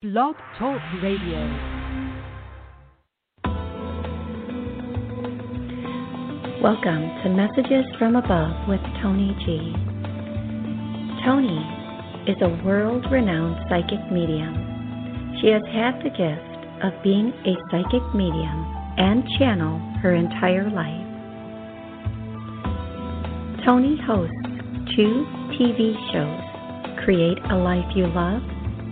Blog Talk Radio. Welcome to Messages from Above with Toni G. Toni is a world renowned psychic medium. She has had the gift of being a psychic medium and channel her entire life. Toni hosts two TV shows Create a Life You Love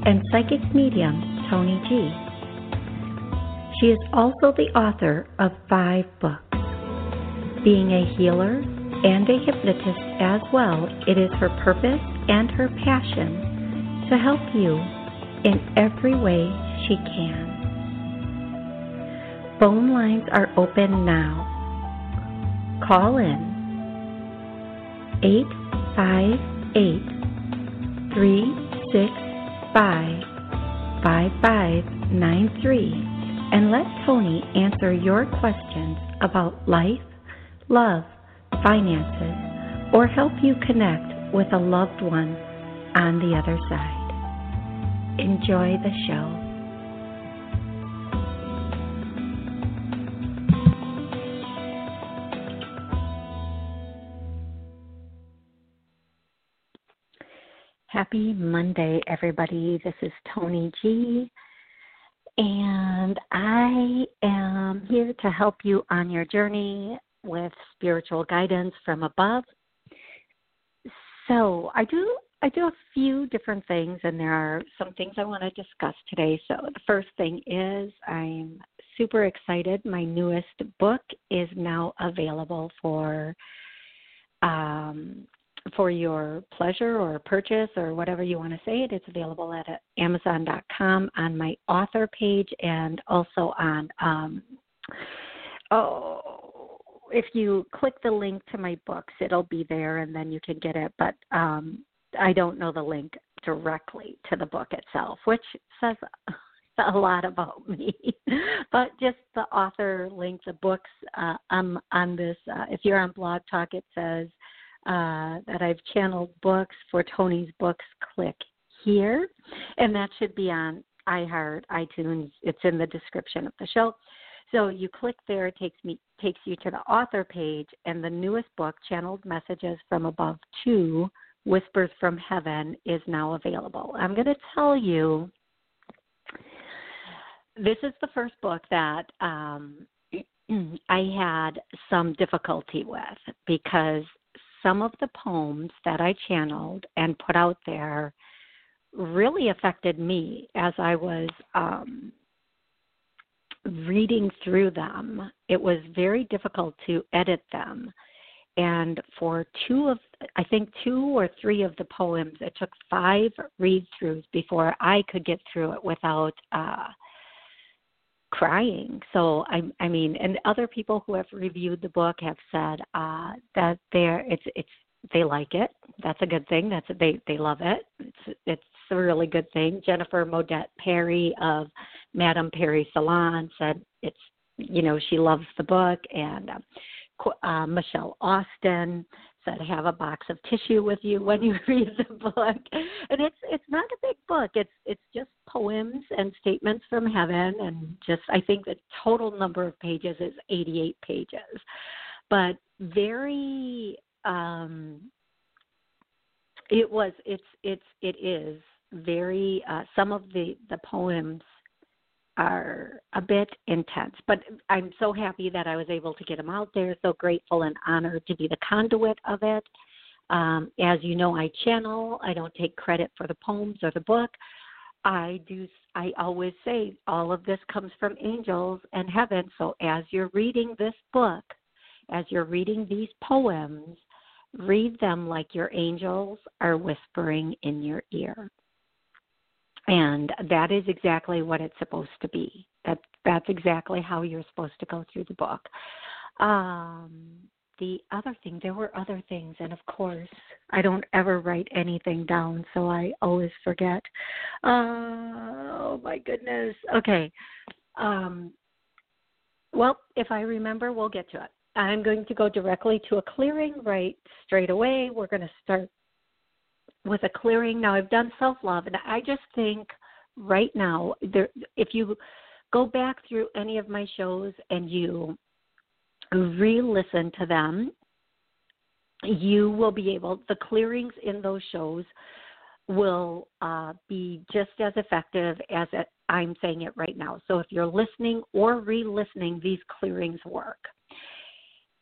and psychic medium Toni G. She is also the author of five books. Being a healer and a hypnotist as well, it is her purpose and her passion to help you in every way she can. Phone lines are open now. Call in 858 36 five five five nine three and let Toni answer your questions about life, love, finances, or help you connect with a loved one on the other side. Enjoy the show. Happy Monday, everybody. This is Toni G. And I am here to help you on your journey with spiritual guidance from above. So, I do I do a few different things and there are some things I want to discuss today. So, the first thing is I'm super excited. My newest book is now available for um, for your pleasure or purchase or whatever you want to say it. It's available at Amazon.com on my author page and also on um, oh if you click the link to my books it'll be there and then you can get it but um, I don't know the link directly to the book itself which says a lot about me but just the author link the books uh, um, on this uh, if you're on blog talk it says uh, that I've channeled books for Toni's Books, click here. And that should be on iHeart, iTunes. It's in the description of the show. So you click there, it takes me takes you to the author page, and the newest book, Channeled Messages from Above Two, Whispers from Heaven, is now available. I'm going to tell you this is the first book that um, I had some difficulty with because some of the poems that I channeled and put out there really affected me as I was um, reading through them. It was very difficult to edit them. And for two of, I think two or three of the poems, it took five read throughs before I could get through it without uh, crying. So I, I mean, and other people who have reviewed the book have said uh, that they're it's it's they like it. That's a good thing. That's a, they they love it. It's it's a really good thing. Jennifer Modette Perry of Madame Perry Salon said it's you know she loves the book, and uh, uh, Michelle Austin said have a box of tissue with you when you read the book. And it's it's not a big book. It's it's just poems and statements from heaven and just i think the total number of pages is 88 pages. But very um it was it's it's it is very uh some of the the poems are a bit intense. But I'm so happy that I was able to get them out there. So grateful and honored to be the conduit of it. Um, as you know, I channel. I don't take credit for the poems or the book. I do. I always say all of this comes from angels and heaven. So as you're reading this book, as you're reading these poems, read them like your angels are whispering in your ear and that is exactly what it's supposed to be. That that's exactly how you're supposed to go through the book. Um the other thing there were other things and of course i don't ever write anything down so i always forget. Uh, oh my goodness. Okay. Um well if i remember we'll get to it. I'm going to go directly to a clearing right straight away. We're going to start with a clearing. Now, I've done self love, and I just think right now, there if you go back through any of my shows and you re-listen to them, you will be able the clearings in those shows will uh, be just as effective as I'm saying it right now. So if you're listening or re-listening, these clearings work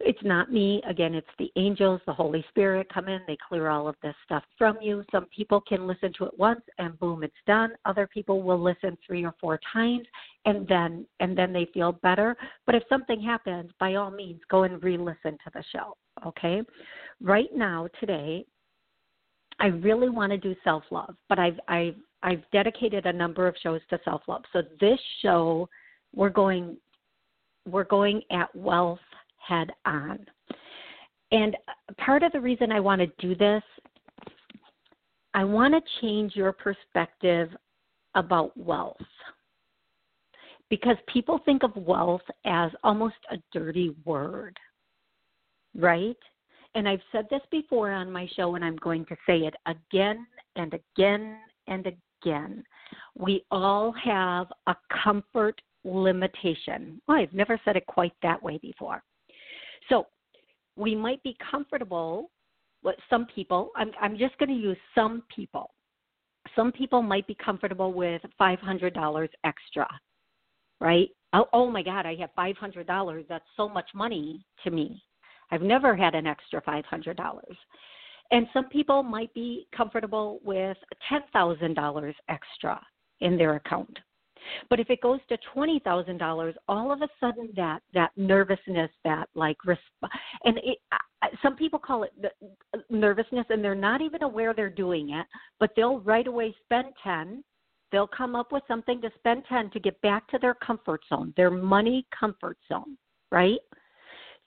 it's not me. Again, it's the angels, the Holy Spirit come in, they clear all of this stuff from you. Some people can listen to it once and boom, it's done. Other people will listen three or four times and then and then they feel better. But if something happens, by all means go and re-listen to the show, okay? Right now today, I really want to do self-love, but I've I've I've dedicated a number of shows to self-love. So this show we're going we're going at wealth head on. And part of the reason I want to do this, I want to change your perspective about wealth. Because people think of wealth as almost a dirty word, right? And I've said this before on my show, and I'm going to say it again and again and again. We all have a comfort limitation. I've never said it quite that way before. So we might be comfortable with some people. I'm, I'm just going to use some people. Some people might be comfortable with $500 extra, right? Oh, oh my God, I have $500. That's so much money to me. I've never had an extra $500. And some people might be comfortable with $10,000 extra in their account. But if it goes to twenty thousand dollars, all of a sudden that that nervousness, that like resp- and it, some people call it uh, nervousness, and they're not even aware they're doing it, but they'll right away spend ten. They'll come up with something to spend ten to get back to their comfort zone, their money comfort zone, right?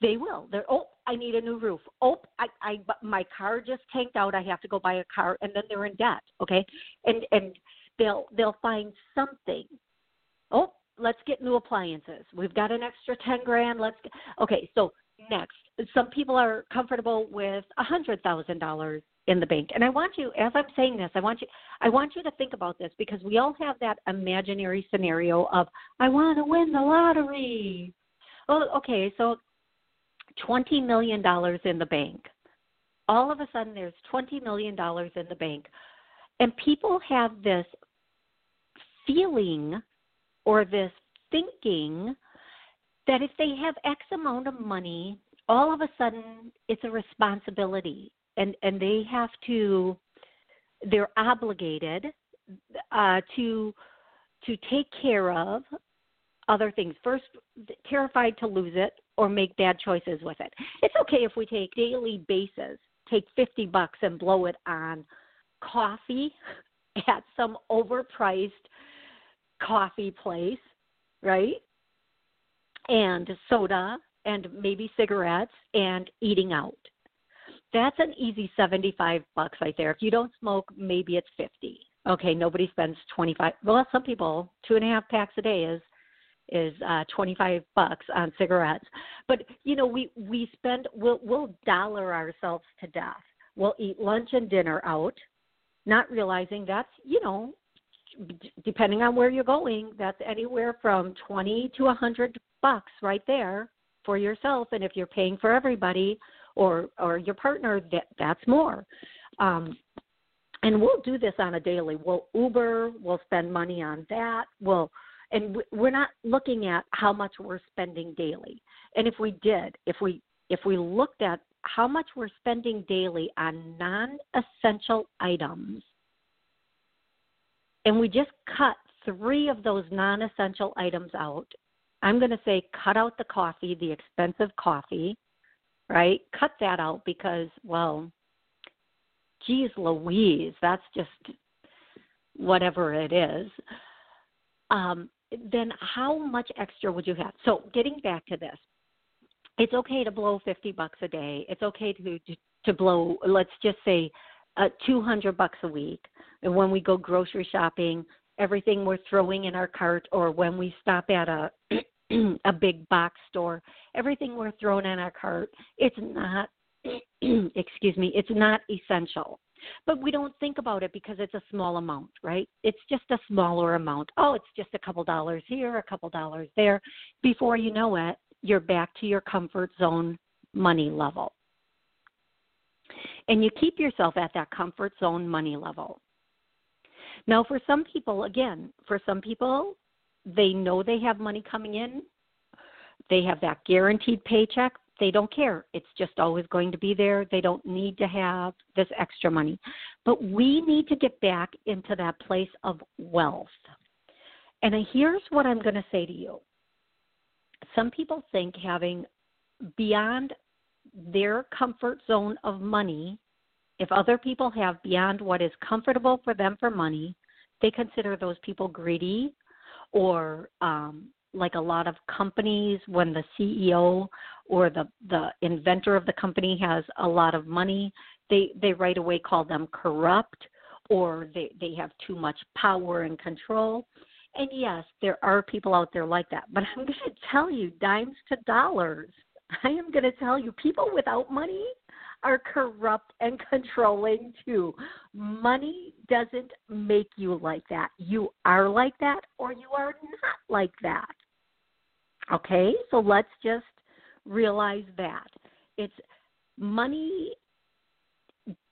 They will. They're oh, I need a new roof. Oh, I, I, my car just tanked out. I have to go buy a car, and then they're in debt. Okay, and and they'll they'll find something Oh, let's get new appliances. We've got an extra 10 grand. Let's get, okay, so next, some people are comfortable with a $100,000 in the bank. And I want you as I'm saying this, I want you I want you to think about this because we all have that imaginary scenario of I want to win the lottery. Well, okay, so 20 million dollars in the bank. All of a sudden there's 20 million dollars in the bank. And people have this feeling or this thinking that if they have X amount of money, all of a sudden it's a responsibility and, and they have to, they're obligated uh, to, to take care of other things. First, terrified to lose it or make bad choices with it. It's okay if we take daily basis, take 50 bucks and blow it on coffee at some overpriced coffee place, right? And soda and maybe cigarettes and eating out. That's an easy 75 bucks right there. If you don't smoke, maybe it's 50. Okay, nobody spends 25. Well, some people, two and a half packs a day is is uh 25 bucks on cigarettes but you know we we spend we'll we'll dollar ourselves to death we'll eat lunch and dinner out not realizing that's you know depending on where you're going, that's anywhere from 20 to a 100 bucks right there for yourself and if you're paying for everybody or or your partner that that's more. Um and we'll do this on a daily. We'll Uber, we'll spend money on that. We'll and we're not looking at how much we're spending daily. And if we did, if we if we looked at how much we're spending daily on non-essential items and we just cut three of those non essential items out. I'm going to say cut out the coffee, the expensive coffee, right? Cut that out because, well, geez Louise, that's just whatever it is. Um, then how much extra would you have? So, getting back to this, it's okay to blow 50 bucks a day. It's okay to to, to blow, let's just say, uh, 200 bucks a week. And when we go grocery shopping, everything we're throwing in our cart, or when we stop at a a big box store, everything we're throwing in our cart, it's not excuse me, it's not essential. But we don't think about it because it's a small amount, right? It's just a smaller amount. Oh, it's just a couple dollars here, a couple dollars there. Before you know it, you're back to your comfort zone money level. And you keep yourself at that comfort zone money level. Now, for some people, again, for some people, they know they have money coming in, they have that guaranteed paycheck, they don't care. It's just always going to be there. They don't need to have this extra money. But we need to get back into that place of wealth. And here's what I'm going to say to you. Some people think having beyond their comfort zone of money, if other people have beyond what is comfortable for them for money, they consider those people greedy or um, like a lot of companies when the CEO or the the inventor of the company has a lot of money, they they right away call them corrupt or they they have too much power and control. And yes, there are people out there like that, but I'm going to tell you dimes to dollars. I am going to tell you people without money are corrupt and controlling too. Money doesn't make you like that. You are like that or you are not like that. Okay? So let's just realize that. It's money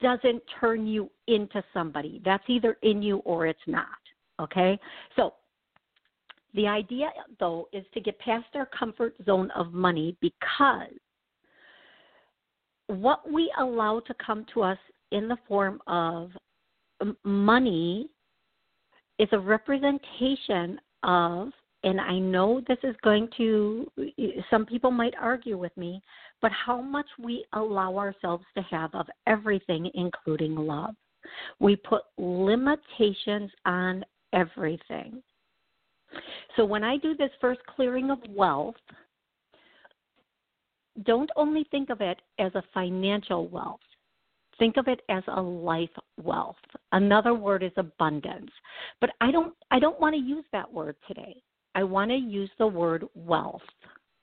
doesn't turn you into somebody. That's either in you or it's not. Okay? So the idea though is to get past our comfort zone of money because what we allow to come to us in the form of money is a representation of and I know this is going to, some people might argue with me, but how much we allow ourselves to have of everything, including love. We put limitations on everything. So when I do this first clearing of wealth, don't only think of it as a financial wealth. Think of it as a life wealth. Another word is abundance. But I don't I don't want to use that word today. I want to use the word wealth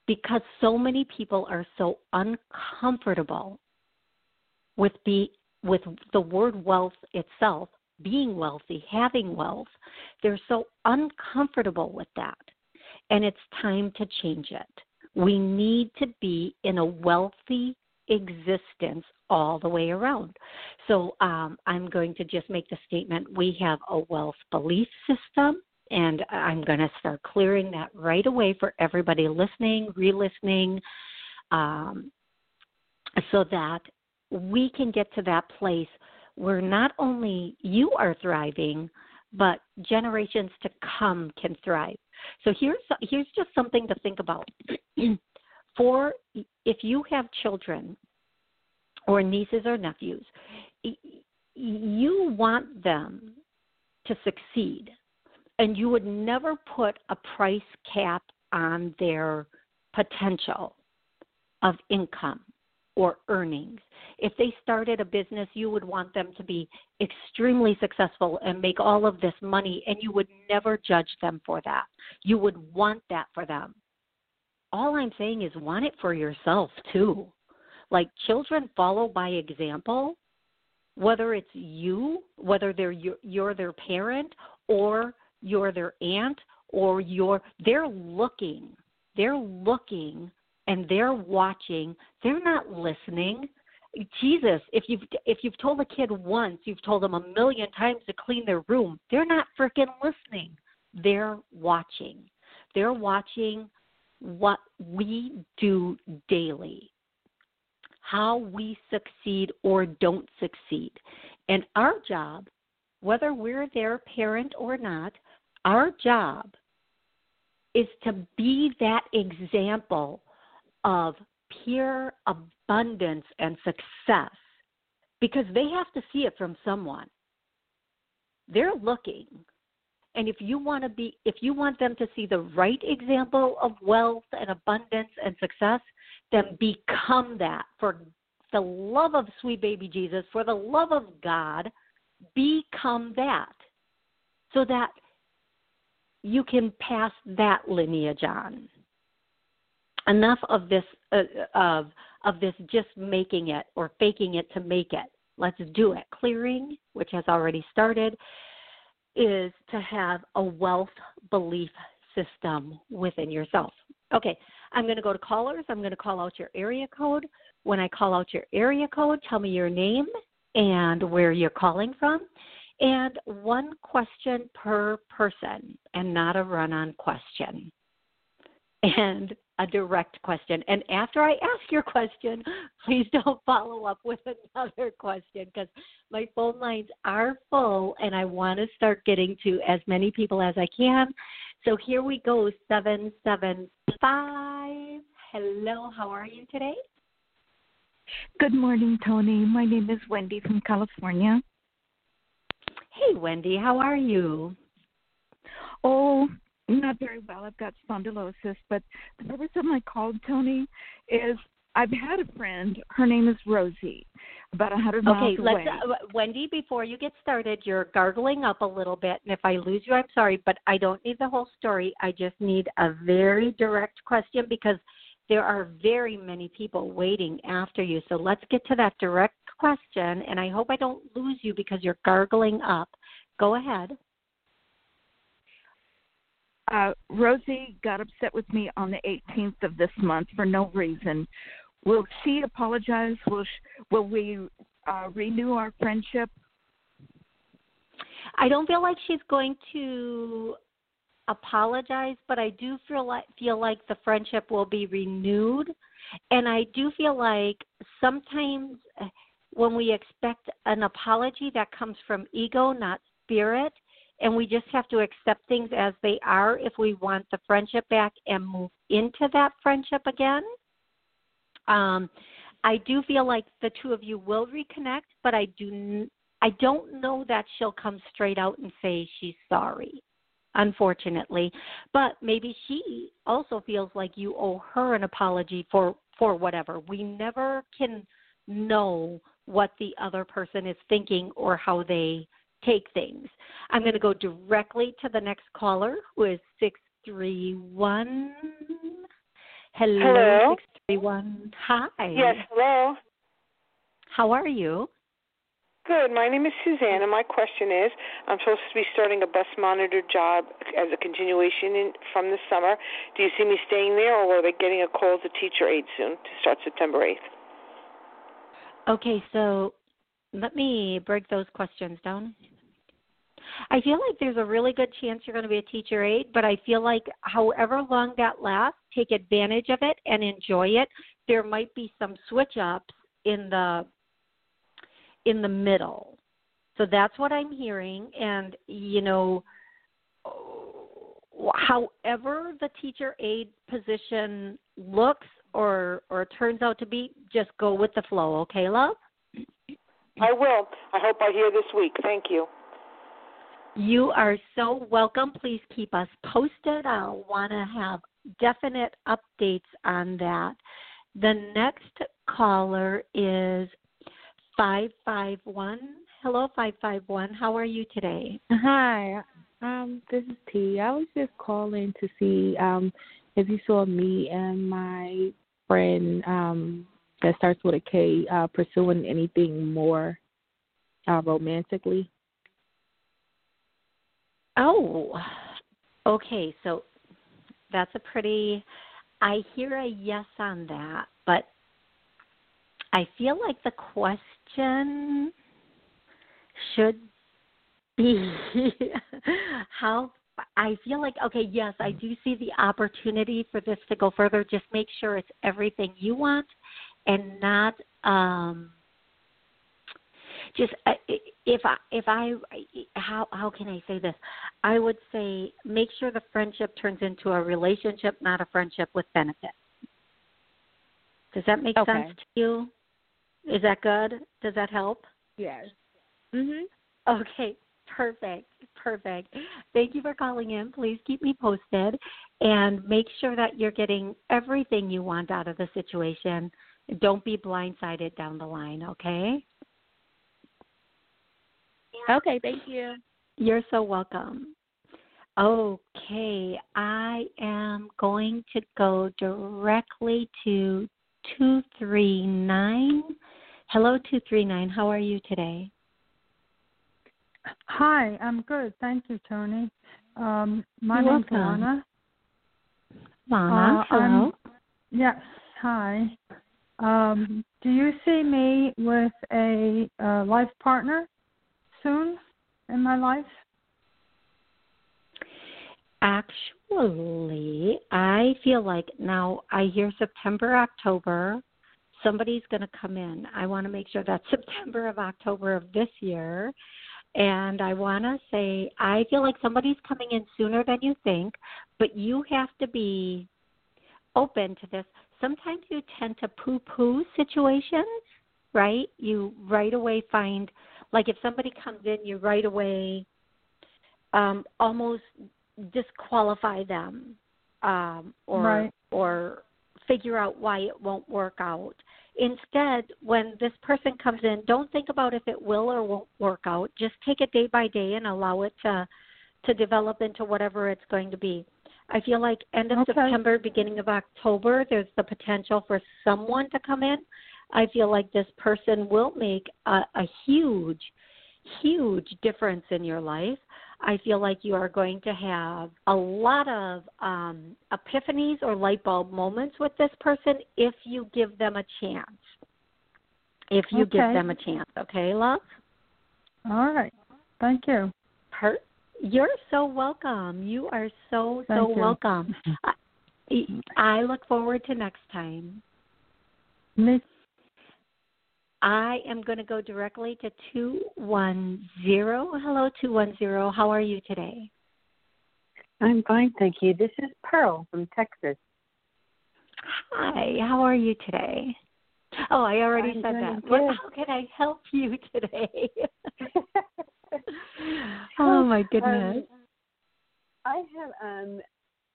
because so many people are so uncomfortable with the with the word wealth itself, being wealthy, having wealth. They're so uncomfortable with that. And it's time to change it. We need to be in a wealthy existence all the way around. So um, I'm going to just make the statement we have a wealth belief system and I'm going to start clearing that right away for everybody listening, re listening, um, so that we can get to that place where not only you are thriving, but generations to come can thrive. So here's here's just something to think about. For if you have children or nieces or nephews, you want them to succeed and you would never put a price cap on their potential of income or earnings. If they started a business, you would want them to be extremely successful and make all of this money, and you would never judge them for that. You would want that for them. All I'm saying is want it for yourself too. Like children follow by example, whether it's you, whether they're you're their parent, or you're their aunt or you're they're looking they're looking and they're watching they're not listening. Jesus if you've if you've told a kid once you've told them a million times to clean their room they're not freaking listening. They're watching. They're watching what we do daily how we succeed or don't succeed. And our job whether we're their parent or not our job is to be that example of pure abundance and success because they have to see it from someone. They're looking. And if you want to be if you want them to see the right example of wealth and abundance and success, then become that for the love of sweet baby Jesus, for the love of God, become that. So that you can pass that lineage on. Enough of this uh, of of this just making it or faking it to make it. let's do it. Clearing, which has already started, is to have a wealth belief system within yourself. Okay, I'm going to go to callers. I'm going to call out your area code. When I call out your area code, tell me your name and where you're calling from. And one question per person and not a run on question. And a direct question. And after I ask your question, please don't follow up with another question because my phone lines are full and I want to start getting to as many people as I can. So here we go 775. Hello, how are you today? Good morning, Toni. My name is Wendy from California. Hey, Wendy, how are you? Oh, not very well. I've got spondylosis, but the purpose of my call, Toni, is I've had a friend. Her name is Rosie, about a hundred miles okay, away. let's, uh, Wendy, before you get started, you're gargling up a little bit, and if I lose you, I'm sorry, but I don't need the whole story. I just need a very direct question because there are very many people waiting after you. So let's get to that direct question, and I hope I don't lose you because you're gargling up. Go ahead uh, Rosie got upset with me on the 18th of this month for no reason. Will she apologize? Will she, will we uh, renew our friendship? I don't feel like she's going to apologize, but I do feel like feel like the friendship will be renewed, and I do feel like sometimes when we expect an apology, that comes from ego, not spirit and we just have to accept things as they are if we want the friendship back and move into that friendship again. Um, I do feel like the two of you will reconnect, but I do I don't know that she'll come straight out and say she's sorry. Unfortunately, but maybe she also feels like you owe her an apology for for whatever. We never can know what the other person is thinking or how they take things. I'm going to go directly to the next caller, who is 631. Hello, hello. 631. Hi. Yes, hello. How are you? Good. My name is Suzanne, and my question is I'm supposed to be starting a bus monitor job as a continuation in, from the summer. Do you see me staying there, or are they getting a call to teacher aide soon to start September 8th? Okay, so let me break those questions down. I feel like there's a really good chance you're going to be a teacher aide, but I feel like however long that lasts, take advantage of it and enjoy it. There might be some switch ups in the in the middle. So that's what I'm hearing and you know however the teacher aide position looks or or turns out to be, just go with the flow, okay, love? I will. I hope I hear this week. Thank you. You are so welcome. Please keep us posted. I'll want to have definite updates on that. The next caller is 551. Hello, 551. How are you today? Hi, um, this is T. I was just calling to see um, if you saw me and my friend um, that starts with a K uh, pursuing anything more uh, romantically. Oh, okay. So that's a pretty. I hear a yes on that, but I feel like the question should be how I feel like okay, yes, I do see the opportunity for this to go further. Just make sure it's everything you want and not um just uh, if I if I how how can I say this? I would say make sure the friendship turns into a relationship, not a friendship with benefits. Does that make okay. sense to you? Is that good? Does that help? Yes. Mhm. Okay, perfect. Perfect. Thank you for calling in. Please keep me posted and make sure that you're getting everything you want out of the situation. Don't be blindsided down the line, okay? Okay, thank you. You're so welcome. Okay, I am going to go directly to 239. Hello, 239. How are you today? Hi, I'm good. Thank you, Toni. Um, my You're name's welcome. Lana. Lana, Uh, hello. I'm- Yes, hi. Um, do you see me with a uh, life partner soon in my life? Actually, I feel like now I hear September, October, somebody's going to come in. I want to make sure that's September of October of this year. And I want to say, I feel like somebody's coming in sooner than you think, but you have to be open to this. Sometimes you tend to poo poo situations, right? You right away find, like if somebody comes in, you right away um, almost disqualify them um, or Right. or figure out why it won't work out. Instead, when this person comes in, don't think about if it will or won't work out. Just take it day by day and allow it to to develop into whatever it's going to be. I feel like end of Okay. September, beginning of October, there's the potential for someone to come in. I feel like this person will make a, a huge, huge difference in your life. I feel like you are going to have a lot of um, epiphanies or light bulb moments with this person if you give them a chance. If you give them a chance, okay, love? All right. Thank you. Per- you're so welcome. You are so so you. welcome. I, I look forward to next time. Me I am going to go directly to 210. Hello, 210. How are you today? I'm fine, thank you. This is Pearl from Texas. Hi, how are you today? Oh, I already I'm said that. What, how can I help you today? oh, my goodness. Um, I have um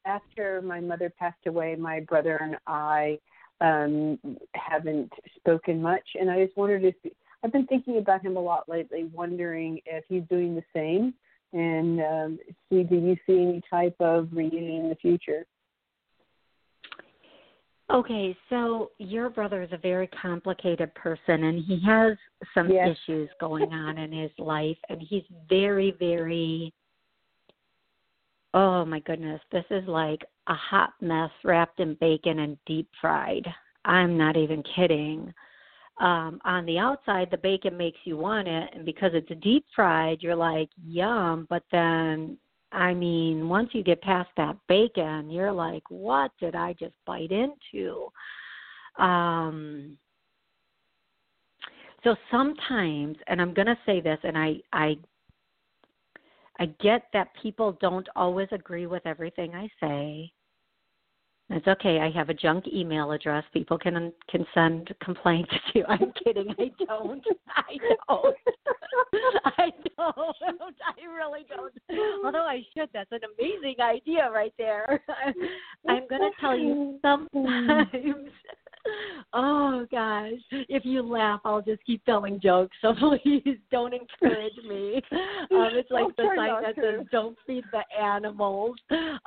after my mother passed away, my brother and I um haven't spoken much and I just wondered if I've been thinking about him a lot lately, wondering if he's doing the same and um see do you see any type of reunion in the future? Okay, so your brother is a very complicated person and he has some Yes. issues going on in his life and he's very very Oh my goodness, this is like a hot mess wrapped in bacon and deep fried. I'm not even kidding. Um on the outside the bacon makes you want it and because it's deep fried you're like yum, but then I mean, once you get past that bacon, you're like, what did I just bite into? Um so sometimes and I'm going to say this and I I I get that people don't always agree with everything I say. It's okay. I have a junk email address. People can can send complaints to. I'm kidding. I don't. I don't. I don't. I really don't. Although I should. That's an amazing idea right there. I'm going to tell you sometimes. Oh gosh! If you laugh, I'll just keep telling jokes. So please don't encourage me. Um, it's like the sign that says "Don't feed the animals."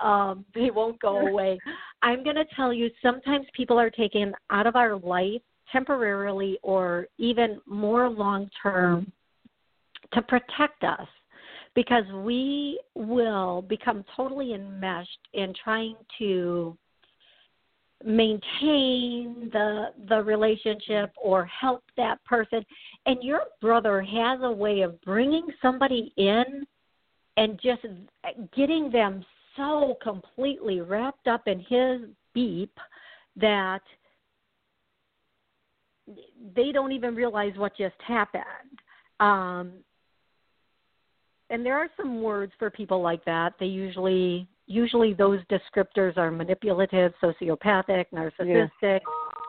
Um, they won't go away. I'm going to tell you. Sometimes people are taken out of our life temporarily, or even more long term, to protect us because we will become totally enmeshed in trying to maintain the the relationship or help that person. And your brother has a way of bringing somebody in and just getting them so completely wrapped up in his beep that they don't even realize what just happened. Um and there are some words for people like that. They usually usually those descriptors are manipulative sociopathic narcissistic.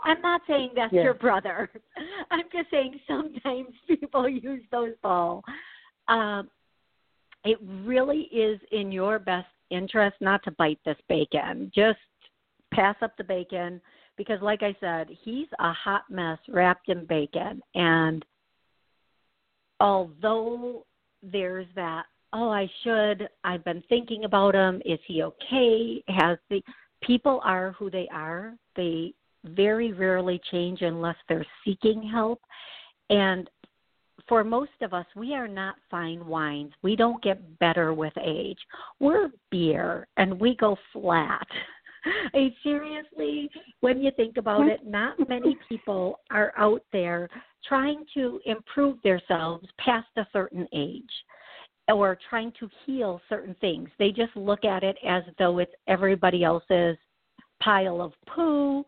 I'm not saying that's Yeah. your brother. I'm just saying sometimes people use those all um it really is in your best interest not to bite this bacon. Just pass up the bacon because like i said he's a hot mess wrapped in bacon. And although there's that oh i should i've been thinking about him is he okay has the people are who they are they very rarely change unless they're seeking help And for most of us, we are not fine wines. We don't get better with age. We're beer and we go flat. I seriously, when you think about it, not many people are out there trying to improve themselves past a certain age or trying to heal certain things. They just look at it as though it's everybody else's pile of poo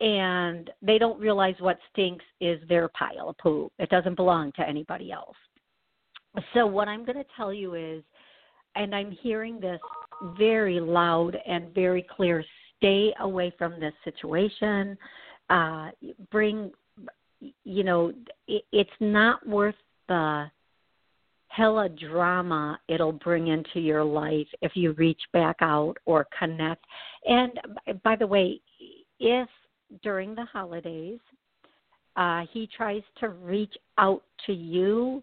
and they don't realize what stinks is their pile of poo. It doesn't belong to anybody else. So, what I'm going to tell you is, and I'm hearing this very loud and very clear stay away from this situation. Uh, bring, you know, it, it's not worth the hella drama it'll bring into your life if you reach back out or connect. And by the way, if during the holidays uh, he tries to reach out to you,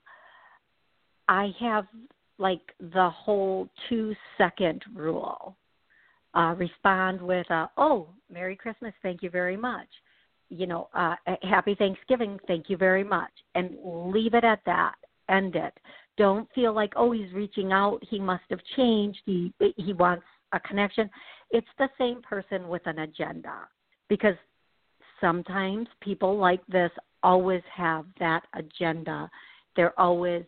I have like the whole two second rule. Uh, respond with, uh, "Oh, Merry Christmas, thank you very much." You know, uh, Happy Thanksgiving, thank you very much, and leave it at that. End it. Don't feel like, "Oh, he's reaching out. He must have changed. He he wants a connection." It's the same person with an agenda because sometimes people like this always have that agenda. They're always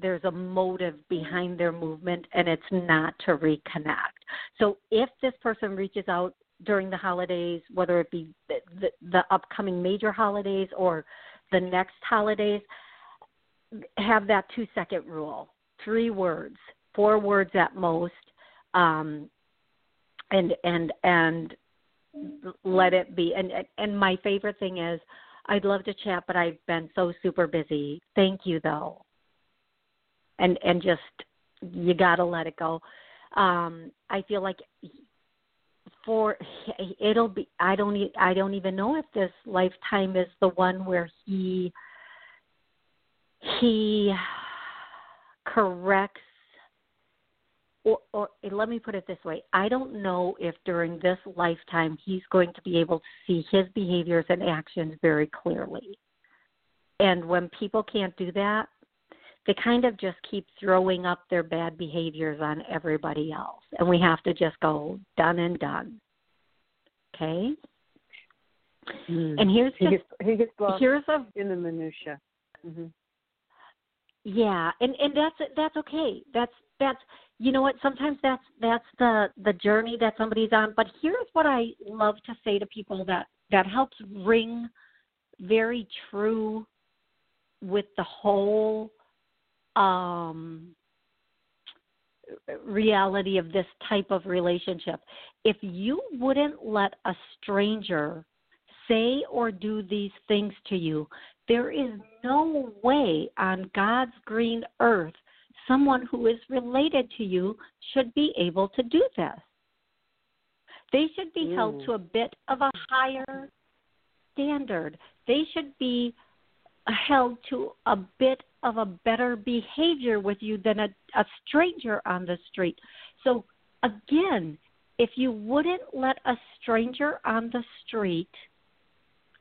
there's a motive behind their movement and it's not to reconnect. So if this person reaches out during the holidays, whether it be the, the, the upcoming major holidays or the next holidays, have that two second rule. Three words, four words at most. Um, and and and let it be. And and my favorite thing is, I'd love to chat, but I've been so super busy. Thank you though. And and just you got to let it go. Um, I feel like for it'll be I don't I don't even know if this lifetime is the one where he he corrects or, or let me put it this way I don't know if during this lifetime he's going to be able to see his behaviors and actions very clearly. And when people can't do that, they kind of just keep throwing up their bad behaviors on everybody else. And we have to just go done and done. Okay? Mm. And here's he gets he gets lost here's a in the minutia. Mm-hmm. Yeah, and and that's that's okay. That's that's you know what sometimes that's that's the the journey that somebody's on but here's what i love to say to people that that helps ring very true with the whole um reality of this type of relationship if you wouldn't let a stranger say or do these things to you there is no way on god's green earth someone who is related to you should be able to do this. They should be mm. held to a bit of a higher standard. They should be held to a bit of a better behavior with you than a, a stranger on the street. So, again, if you wouldn't let a stranger on the street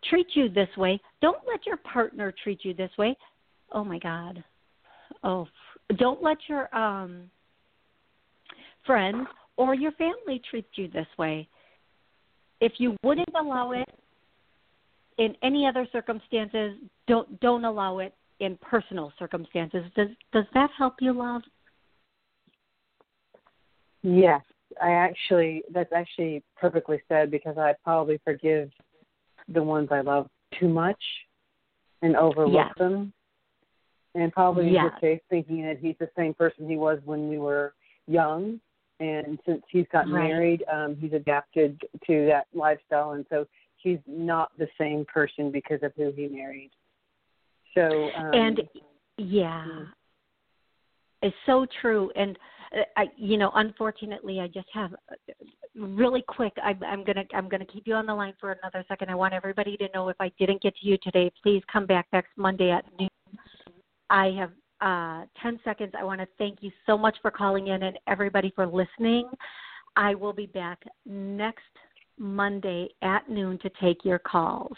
treat you this way, don't let your partner treat you this way. Oh my God. Oh, don't let your um, friends or your family treat you this way. If you wouldn't allow it in any other circumstances, don't don't allow it in personal circumstances. Does does that help you, love? Yes, I actually that's actually perfectly said because I probably forgive the ones I love too much and overlook them. And probably yeah. in his case thinking that he's the same person he was when we were young. And since he's gotten right. married um he's adapted to that lifestyle. And so he's not the same person because of who he married. So um and yeah. It's so true. And I, you know, unfortunately, I just have really quick. I'm, I'm gonna I'm gonna keep you on the line for another second. I want everybody to know if I didn't get to you today, please come back next Monday at noon I have uh, 10 seconds. I want to thank you so much for calling in and everybody for listening. I will be back next Monday at noon to take your calls.